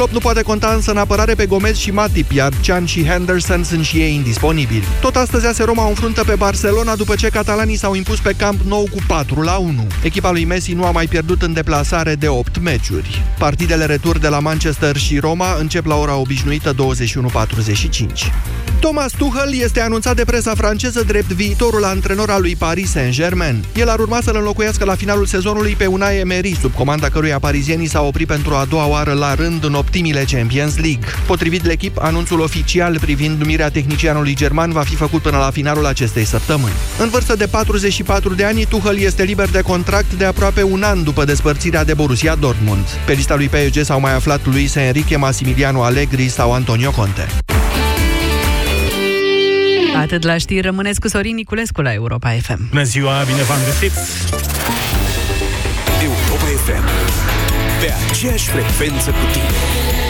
Klopp nu poate conta însă în apărare pe Gomez și Matip, iar Chan și Henderson sunt și ei indisponibili. Tot astăzi AS Roma înfruntă pe Barcelona după ce catalanii s-au impus pe camp nou cu 4 la 1. Echipa lui Messi nu a mai pierdut în deplasare de 8 meciuri. Partidele retur de la Manchester și Roma încep la ora obișnuită 21.45. Thomas Tuchel este anunțat de presa franceză drept viitorul antrenor al lui Paris Saint-Germain. El ar urma să-l înlocuiască la finalul sezonului pe Unai Emery, sub comanda căruia parizienii s-au oprit pentru a doua oară la rând în optimile Champions League. Potrivit l'echip, anunțul oficial privind numirea tehnicianului german va fi făcut până la finalul acestei săptămâni. În vârstă de 44 de ani, Tuchel este liber de contract de aproape un an după despărțirea de Borussia Dortmund. Pe lista lui PSG s-au mai aflat Luis Enrique, Massimiliano Allegri sau Antonio Conte. Atât la știri, rămâneți cu Sorin Niculescu la Europa FM. Bună ziua, bine v-am găsit! Europa FM Pe aceeași frecvență cu tine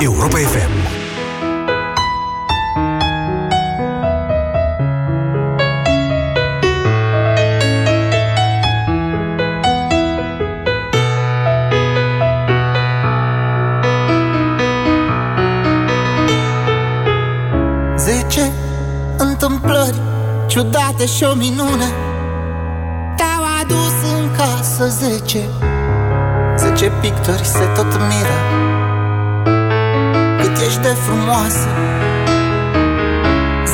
Europa FM. ciudate și o minune Te-au adus în casă zece Zece pictori se tot miră Cât ești de frumoasă.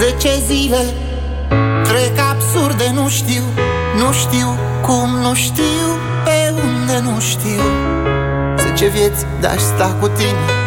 Zece zile Trec absurde, nu știu Nu știu cum, nu știu Pe unde, nu știu. Zece vieți de-aș sta cu tine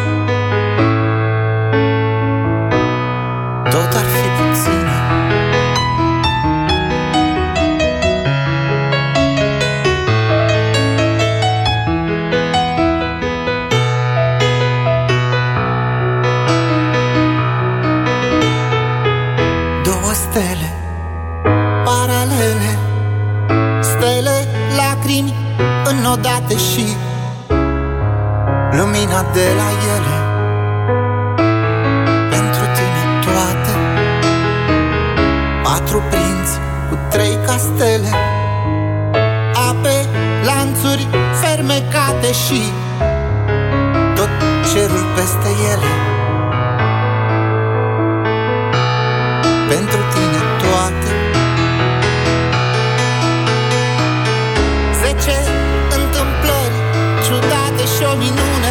ciudate și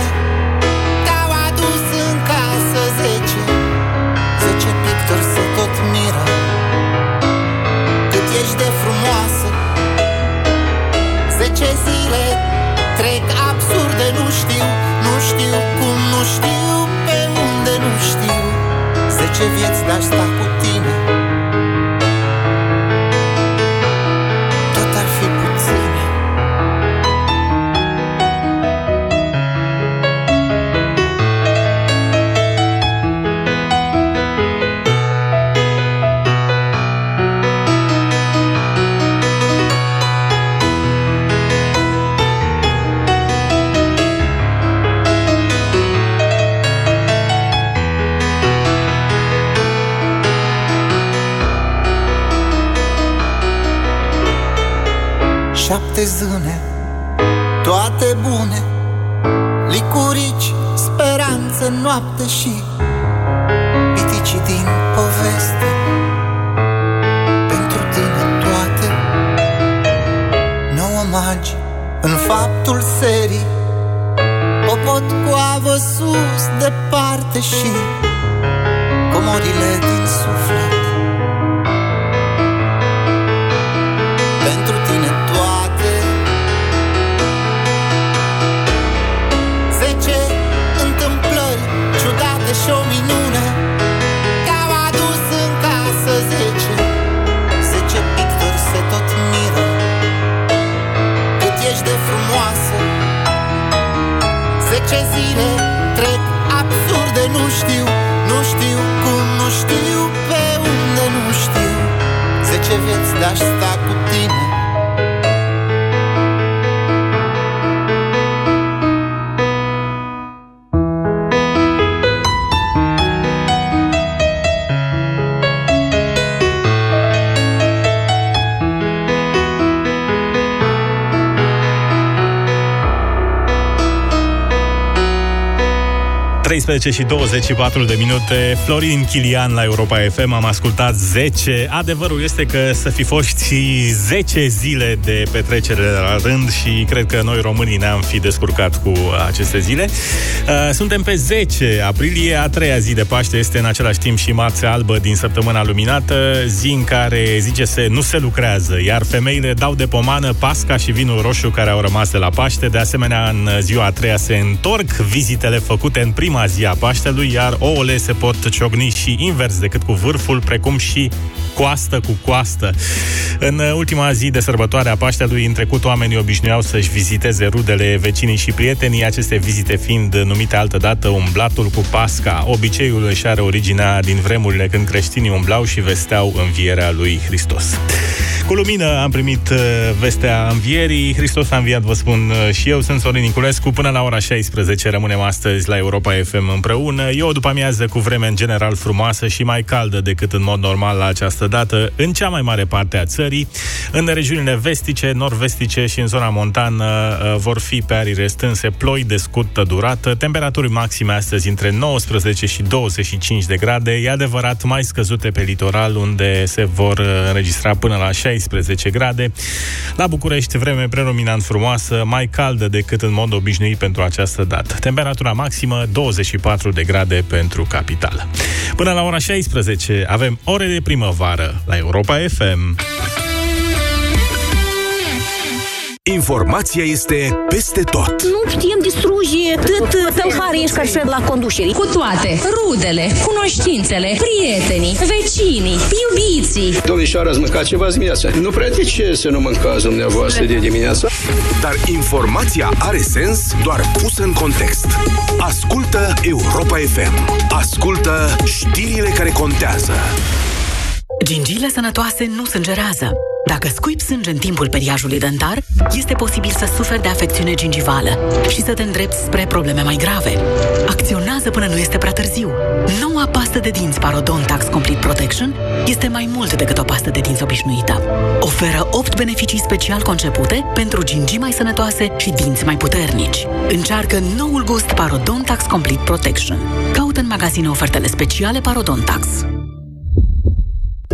13 și 24 de minute. Florin Chilian la Europa FM Am ascultat 10 Adevărul este că să fi fost și 10 zile de petrecere la rând Și cred că noi românii ne-am fi descurcat cu aceste zile. uh, Suntem pe 10 aprilie A treia zi de Paște este în același timp și marțea albă din săptămâna luminată Zi în care zice se nu se lucrează Iar femeile dau de pomană pasca și vinul roșu care au rămas de la Paște. De asemenea în ziua a treia se întorc vizitele făcute în prima zi a Paștelui, iar ouăle se pot ciocni și invers decât cu vârful, precum și coastă cu coastă. În ultima zi de sărbătoare a Paștelui, în trecut, oamenii obișnuiau să-și viziteze rudele, vecinii și prietenii, aceste vizite fiind numite altădată umblatul cu Pasca. Obiceiul își are originea din vremurile când creștinii umblau și vesteau învierea lui Hristos. Cu lumină am primit uh, vestea învierii. Hristos a înviat, vă spun uh, și eu. Sunt Sorin Niculescu. Până la ora 16 rămânem astăzi la Europa FM împreună. E o după amiază cu vreme în general frumoasă și mai caldă decât în mod normal la această dată în cea mai mare parte a țării. În regiunile vestice, nord-vestice și în zona montană uh, vor fi pe arii restânse ploi de scurtă durată. Temperaturi maxime astăzi între 19 și 25 de grade. E adevărat mai scăzute pe litoral unde se vor înregistra până la 16 grade. La București, vreme predominant frumoasă, mai caldă decât în mod obișnuit pentru această dată. Temperatura maximă 24 de grade pentru capitală. Până la ora 16 avem ore de primăvară la Europa FM. Informația este peste tot. Nu putem distruge tot tălharii ăștia care la conducere. Cu toate, rudele, cunoștințele, prietenii, vecinii, iubiții. Domnișoara, ați mâncat ceva dimineața? Nu prea de ce să nu mâncați dumneavoastră de dimineață? Dar informația are sens doar pusă în context. Ascultă Europa FM. Ascultă știrile care contează. Gingiile sănătoase nu sângerează. Dacă scuipi sânge în timpul periajului dentar, este posibil să suferi de afecțiune gingivală și să te îndrepți spre probleme mai grave. Acționează până nu este prea târziu. Noua pastă de dinți Parodontax Complete Protection este mai mult decât o pastă de dinți obișnuită. Oferă 8 beneficii special concepute pentru gingii mai sănătoase și dinți mai puternici. Încearcă noul gust Parodontax Complete Protection. Caută în magazine ofertele speciale Parodontax.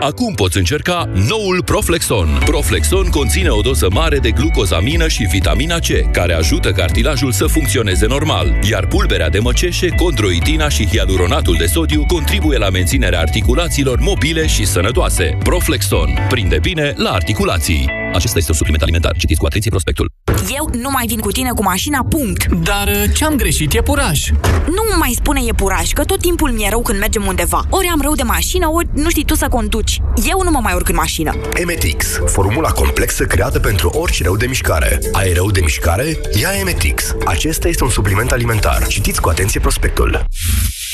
Acum poți încerca noul Proflexon. Proflexon conține o doză mare de glucozamină și vitamina C, care ajută cartilajul să funcționeze normal, iar pulberea de măceșe, condroitina și hialuronatul de sodiu contribuie la menținerea articulațiilor mobile și sănătoase. Proflexon. Prinde bine la articulații. Acesta este un supliment alimentar. Citiți cu atenție prospectul. Eu nu mai vin cu tine cu mașina, punct. Dar uh, ce-am greșit e puraj. Nu mai spune e puraj, că tot timpul mi-e rău când mergem undeva. Ori am rău de mașină, ori nu știi tu să conduci. Eu nu mă mai urc în mașină. Emetix, formula complexă creată pentru orice rău de mișcare. Ai rău de mișcare? Ia Emetix. Acesta este un supliment alimentar. Citiți cu atenție prospectul.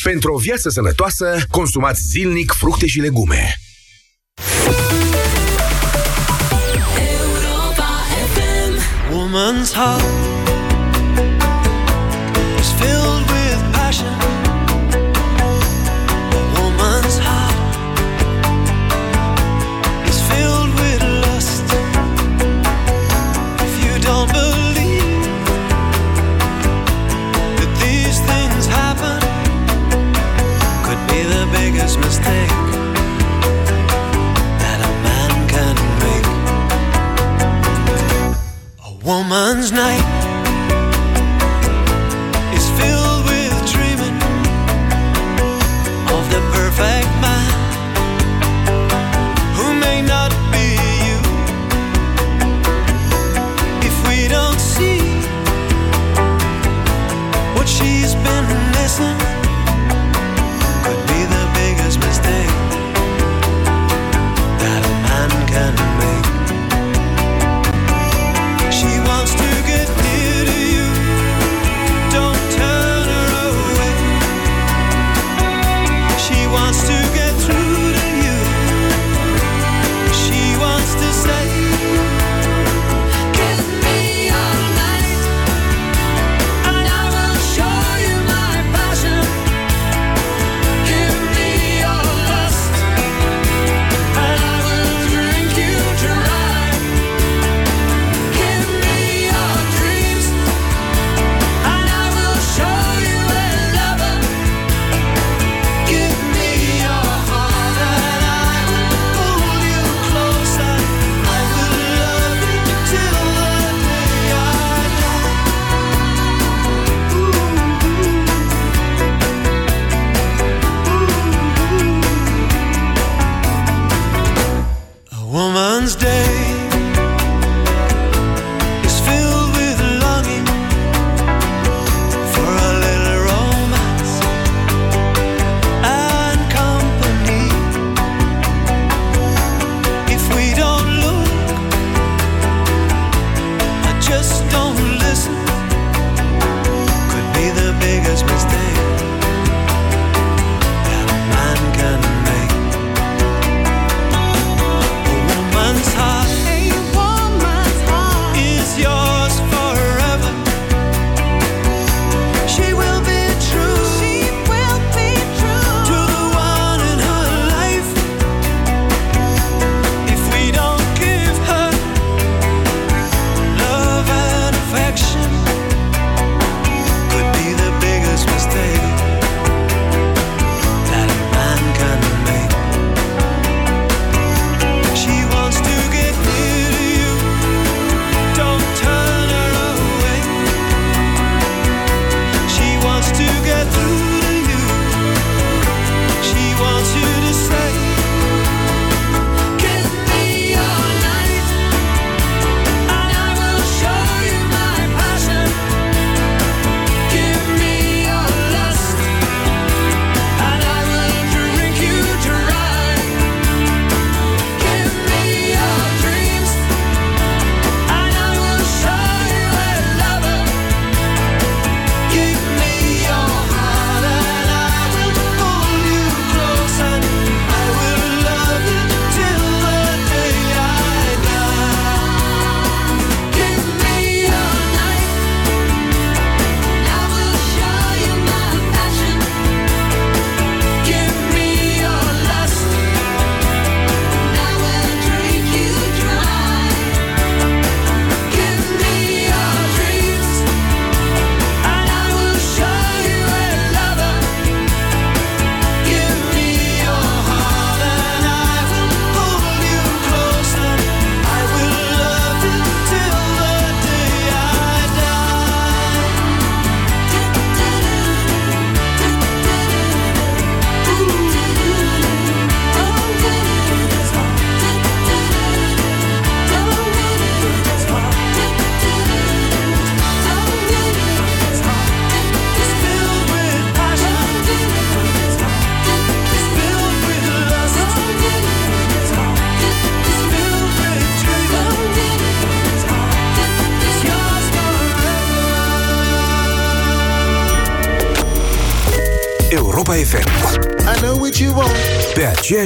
Pentru o viață sănătoasă, consumați zilnic fructe și legume. Woman's heart is filled with passion. A woman's heart is filled with lust. If you don't believe that these things happen, could be the biggest mistake. Woman's night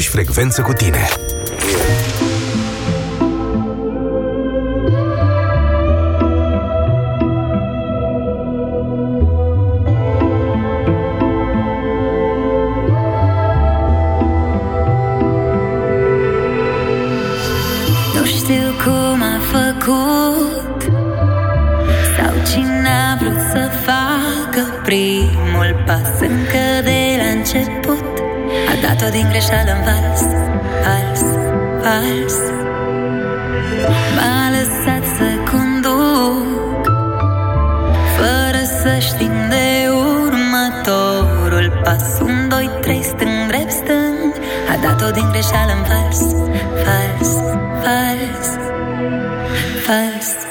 aceeași frecvență cu tine. Nu știu cum a făcut Sau cine a vrut să facă primul pas Încă de la început A dat-o din greșeală în vals Vals, vals M-a lăsat să conduc Fără să știm de următorul pas. Un, doi, trei, stâng, drept, stâng A dat-o din greșeală în vals Vals, vals Vals, vals,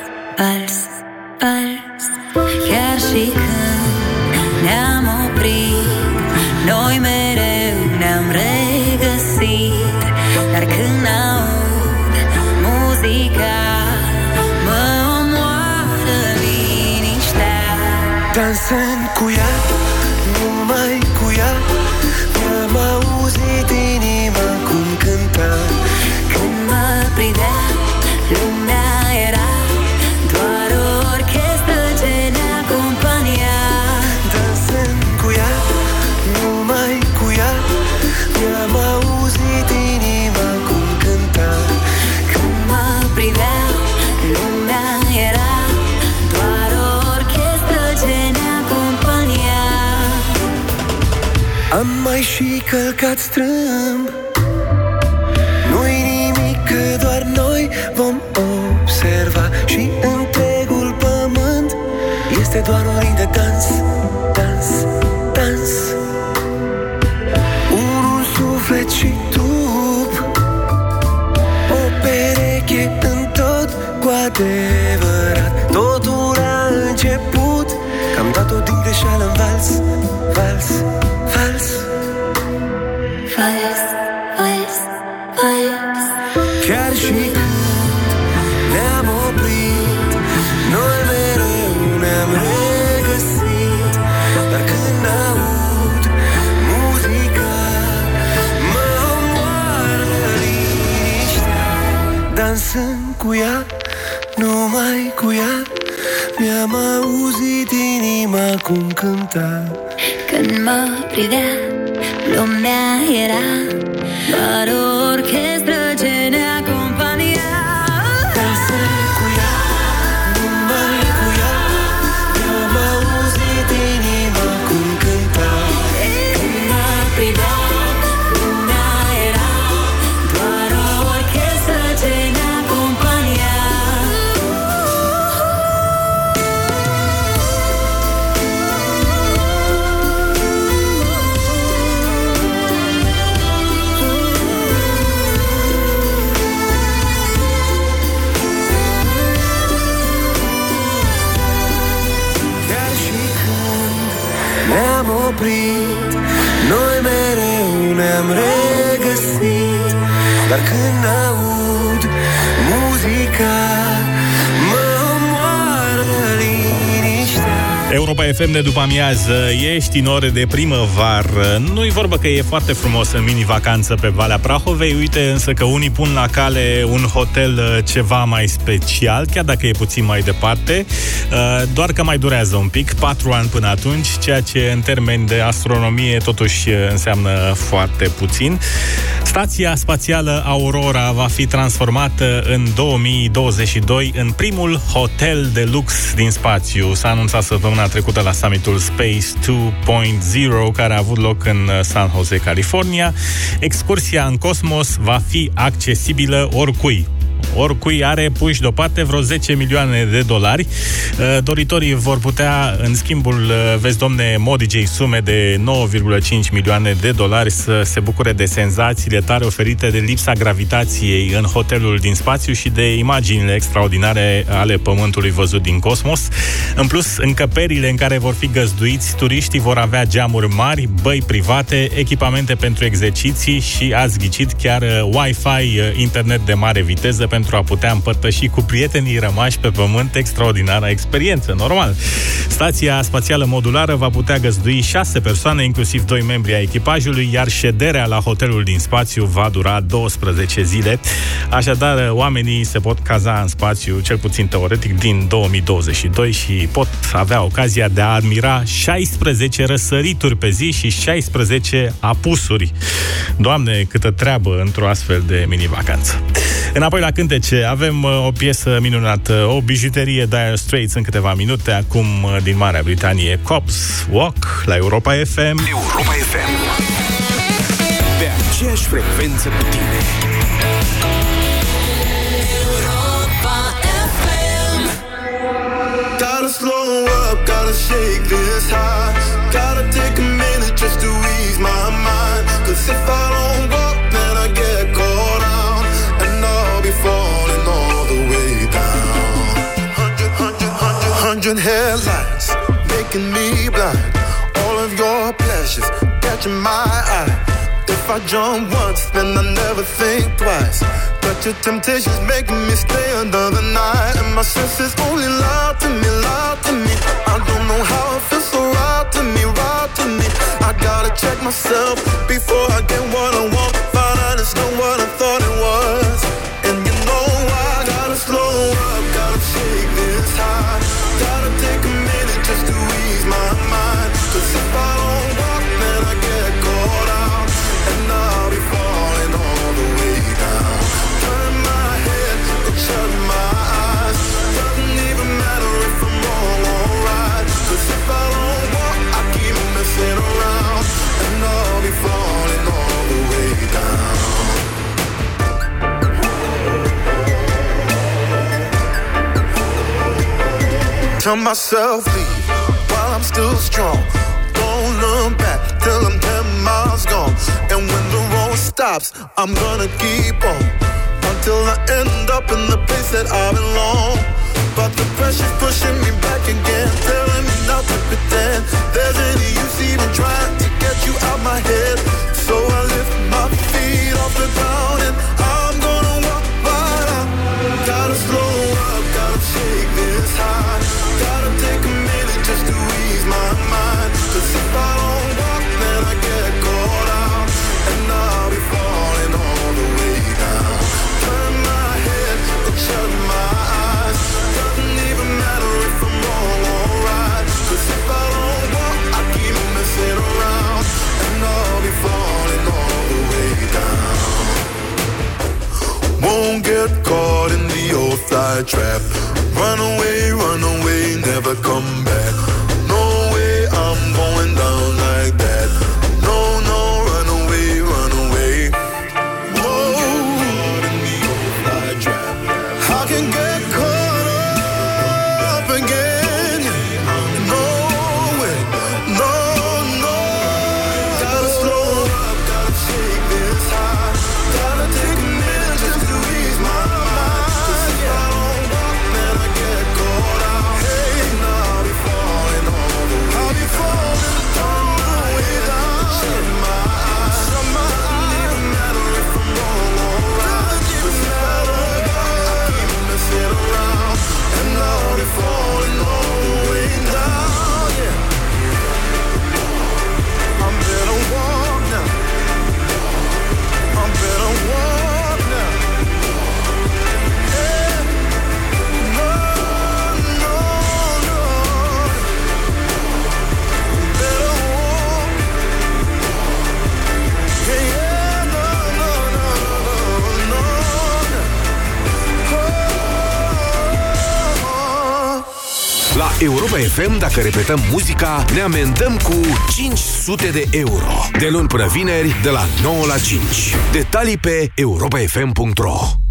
auzit inima cum cânta. Când mă privea, lumea era Doar o orchestră ce ne acompania. Am mai și călcat strâmb cum cânta Când mă privea, lumea era Doar o FM de după amiază, ești în ore de primăvară. Nu-i vorba că e foarte frumos în mini-vacanță pe Valea Prahovei, uite însă că unii pun la cale un hotel uh, ceva mai special, chiar dacă e puțin mai departe, uh, doar că mai durează un pic, patru ani până atunci, ceea ce în termeni de astronomie totuși uh, înseamnă foarte puțin. Stația spațială Aurora va fi transformată în 2022 în primul hotel de lux din spațiu. S-a anunțat săptămâna trecută la summitul Space 2.0 care a avut loc în uh, San Jose, California. Excursia în cosmos va fi accesibilă oricui oricui are puși deoparte vreo 10 milioane de dolari. Uh, Doritorii vor putea, în schimbul, uh, vezi, domne, modigei sume de 9,5 milioane de dolari să se bucure de senzațiile tare oferite de lipsa gravitației în hotelul din spațiu și de imaginile extraordinare ale Pământului văzut din cosmos. În plus, încăperile în care vor fi găzduiți, turiștii vor avea geamuri mari, băi private, echipamente pentru exerciții și, ați ghicit, chiar uh, Wi-Fi, uh, internet de mare viteză, pentru pentru a putea împărtăși cu prietenii rămași pe pământ extraordinara experiență. Normal. Stația spațială modulară va putea găzdui șase persoane, inclusiv doi membri ai echipajului, iar șederea la hotelul din spațiu va dura 12 zile. Așadar, oamenii se pot caza în spațiu, cel puțin teoretic, din 2022 și pot avea ocazia de a admira 16 răsărituri pe zi și 16 apusuri. Doamne, câtă treabă într-o astfel de mini-vacanță. Înapoi la cântece, avem uh, o piesă minunată, o bijuterie Dire Straits în câteva minute, acum uh, din Marea Britanie, Cops Walk la Europa FM. Europa FM. Pe aceeași frecvență cu tine. Gotta slow up, gotta shake this high. Hundred, headlights making me blind. All of your pleasures catching my eye. If I jump once, then I never think twice. But your temptation's making me stay another night. And my senses only lie to me, lie to me. I don't know how it feels so right to me, right to me. I gotta check myself before I get what I want. Find out it's not what I thought it was. Tell myself leave while I'm still strong. Don't look back till I'm 10 miles gone. And when the road stops, I'm gonna keep on until I end up in the place that I belong. But the pressure's pushing me back again, FM, dacă repetăm muzica, ne amendăm cu 500 de euro. De luni până vineri, de la 9 la 5. Detalii pe europafm.ro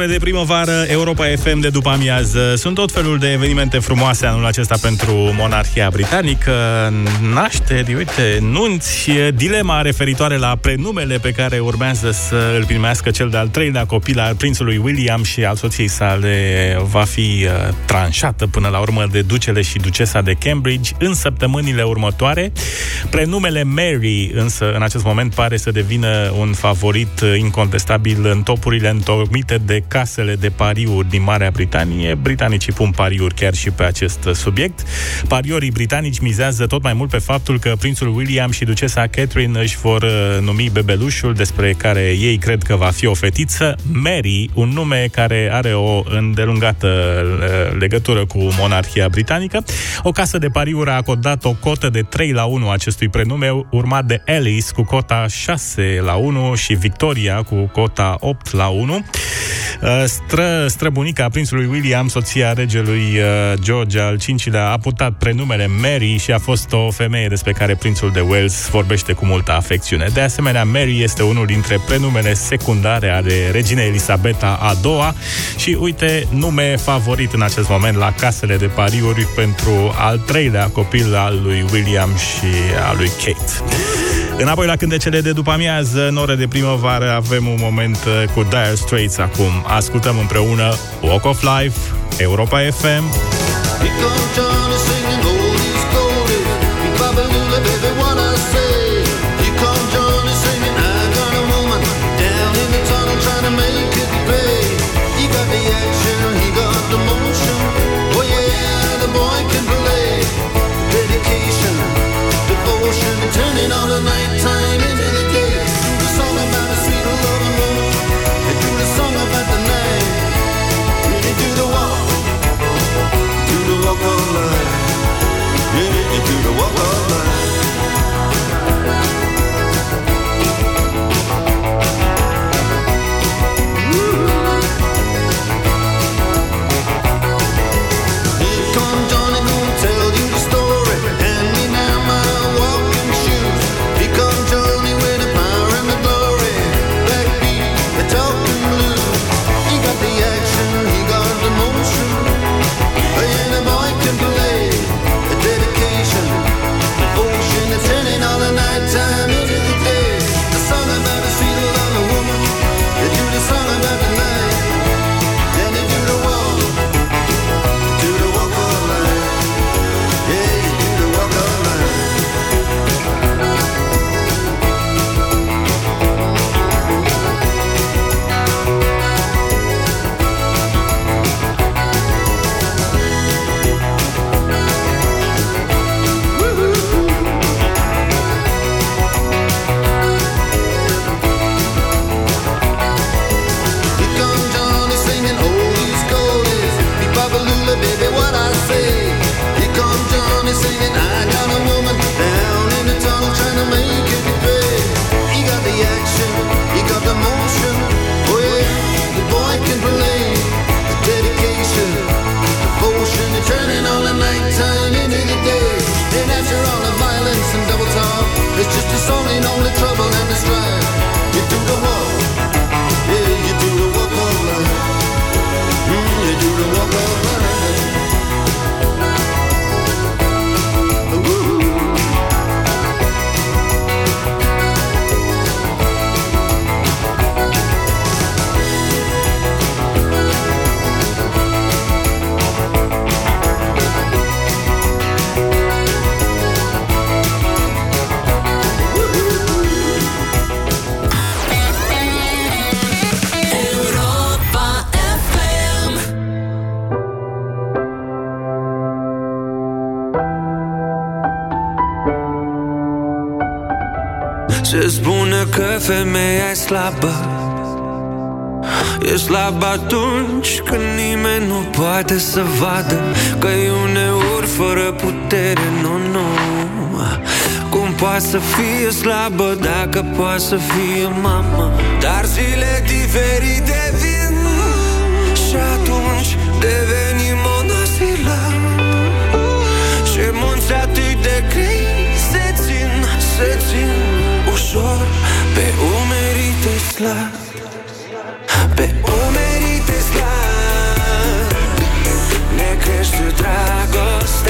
Ore de primăvară, Europa FM de după amiază. Sunt tot felul de evenimente frumoase anul acesta pentru monarhia britanică. Nașteri, uite, nunți, dilema referitoare la prenumele pe care urmează să îl primească cel de-al treilea copil al prințului William și al soției sale va fi uh, tranșată până la urmă de ducele și ducesa de Cambridge în săptămânile următoare. Prenumele Mary, însă, în acest moment pare să devină un favorit uh, incontestabil în topurile întocmite de casele de pariuri din Marea Britanie. Britanicii pun pariuri chiar și pe acest subiect. Pariorii britanici mizează tot mai mult pe faptul că prințul William și ducesa Catherine își vor uh, numi bebelușul despre care ei cred că va fi o fetiță, Mary, un nume care are o îndelungată uh, legătură cu monarhia britanică. O casă de pariuri a acordat o cotă de 3 la 1 acestui prenume, urmat de Alice cu cota 6 la 1 și Victoria cu cota 8 la 1. Uh, Stră, străbunica prințului William, soția regelui uh, George al V-lea, a purtat prenumele Mary și a fost o femeie despre care prințul de Wales vorbește cu multă afecțiune. De asemenea, Mary este unul dintre prenumele secundare ale reginei Elisabeta a II și uite, nume favorit în acest moment la casele de pariuri pentru al treilea copil al lui William și al lui Kate. Înapoi la cântecele de după amiază, în ore de primăvară, avem un moment uh, cu Dire Straits acum. Ascultăm împreună Walk of Life, Europa FM. Se spune că femeia e slabă? E slabă atunci când nimeni nu poate să vadă Că e uneori fără putere, nu, nu. Cum poate să fie slabă dacă poate să fie mamă? Dar zile diferite vin Și atunci deveni slă Pe umerii te stea Ne crește dragoste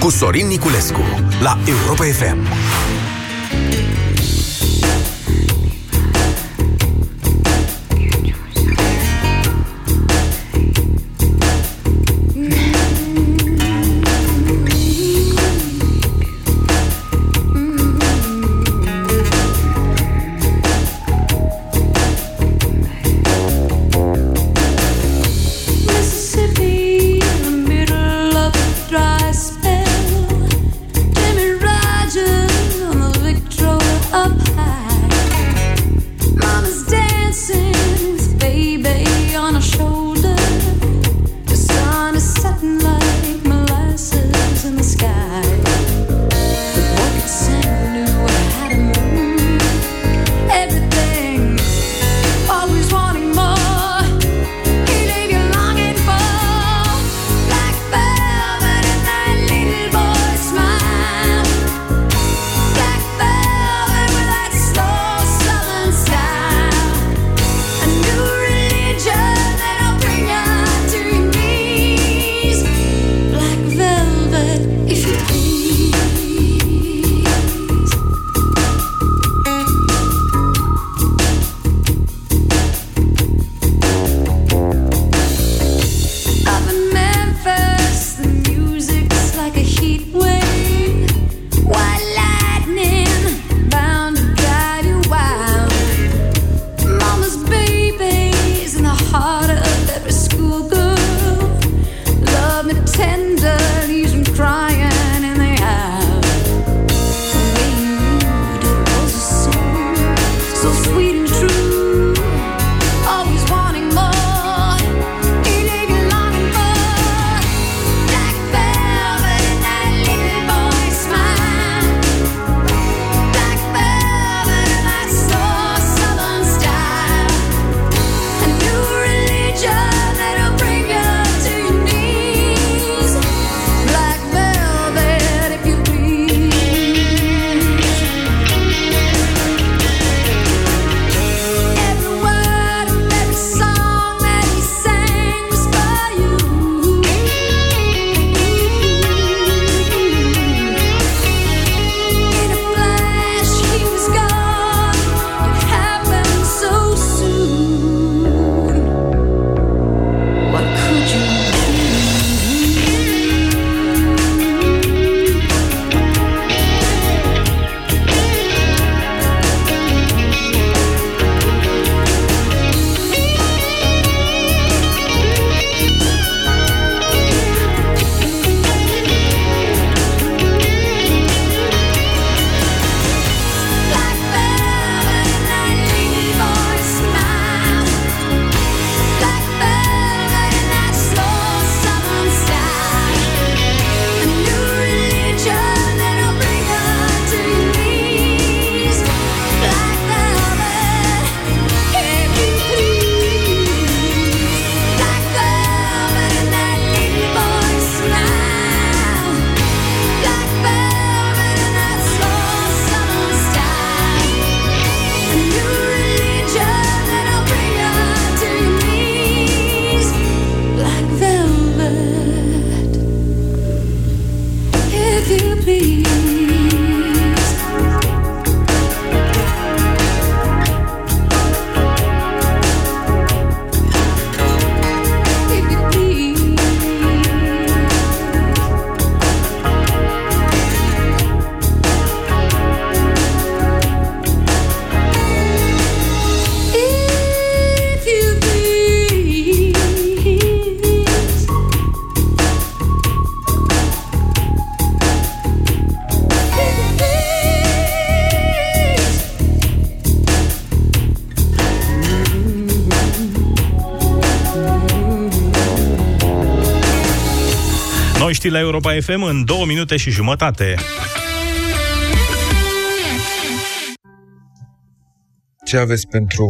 cu Sorin Niculescu la Europa FM. La Europa FM în două minute și jumătate. Ce aveți pentru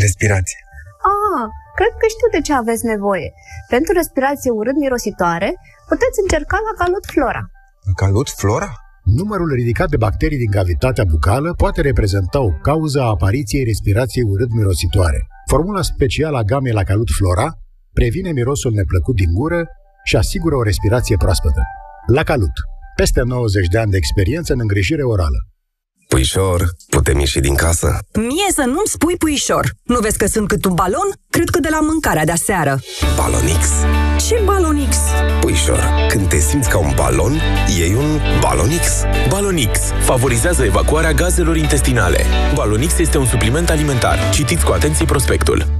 respirație? Ah, cred că știu de ce aveți nevoie. Pentru respirație urât-mirositoare, puteți încerca la Calut Flora. Calut Flora? Numărul ridicat de bacterii din cavitatea bucală poate reprezenta o cauză a apariției respirației urât-mirositoare. Formula specială a gamei la Calut Flora previne mirosul neplăcut din gură și asigură o respirație proaspătă. La Calut, peste 90 de ani de experiență în îngrijire orală. Puișor, putem ieși din casă? Mie să nu-mi spui puișor. Nu vezi că sunt cât un balon? Cred că de la mâncarea de aseară. Balonix? Ce balonix? Puișor, când te simți ca un balon, iei un Balonix. Balonix favorizează evacuarea gazelor intestinale. Balonix este un supliment alimentar. Citiți cu atenție prospectul.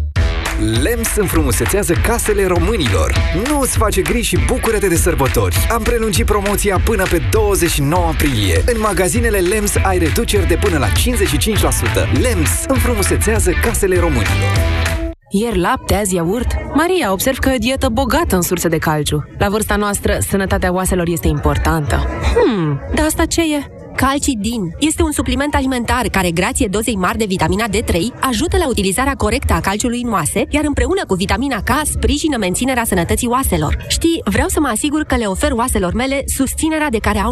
LEMS înfrumusețează casele românilor. Nu îți face griji și bucură-te de sărbători. Am prelungit promoția până pe 29 aprilie. În magazinele LEMS ai reduceri de până la 55%. LEMS înfrumusețează casele românilor. Ieri lapte, azi iaurt. Maria, observ că e o dietă bogată în surse de calciu. La vârsta noastră, sănătatea oaselor este importantă. Hmm, dar asta ce e? Calcidin este un supliment alimentar care, grație dozei mari de vitamina D3, ajută la utilizarea corectă a calciului în oase, iar împreună cu vitamina K sprijină menținerea sănătății oaselor. Știi, vreau să mă asigur că le ofer oaselor mele susținerea de care au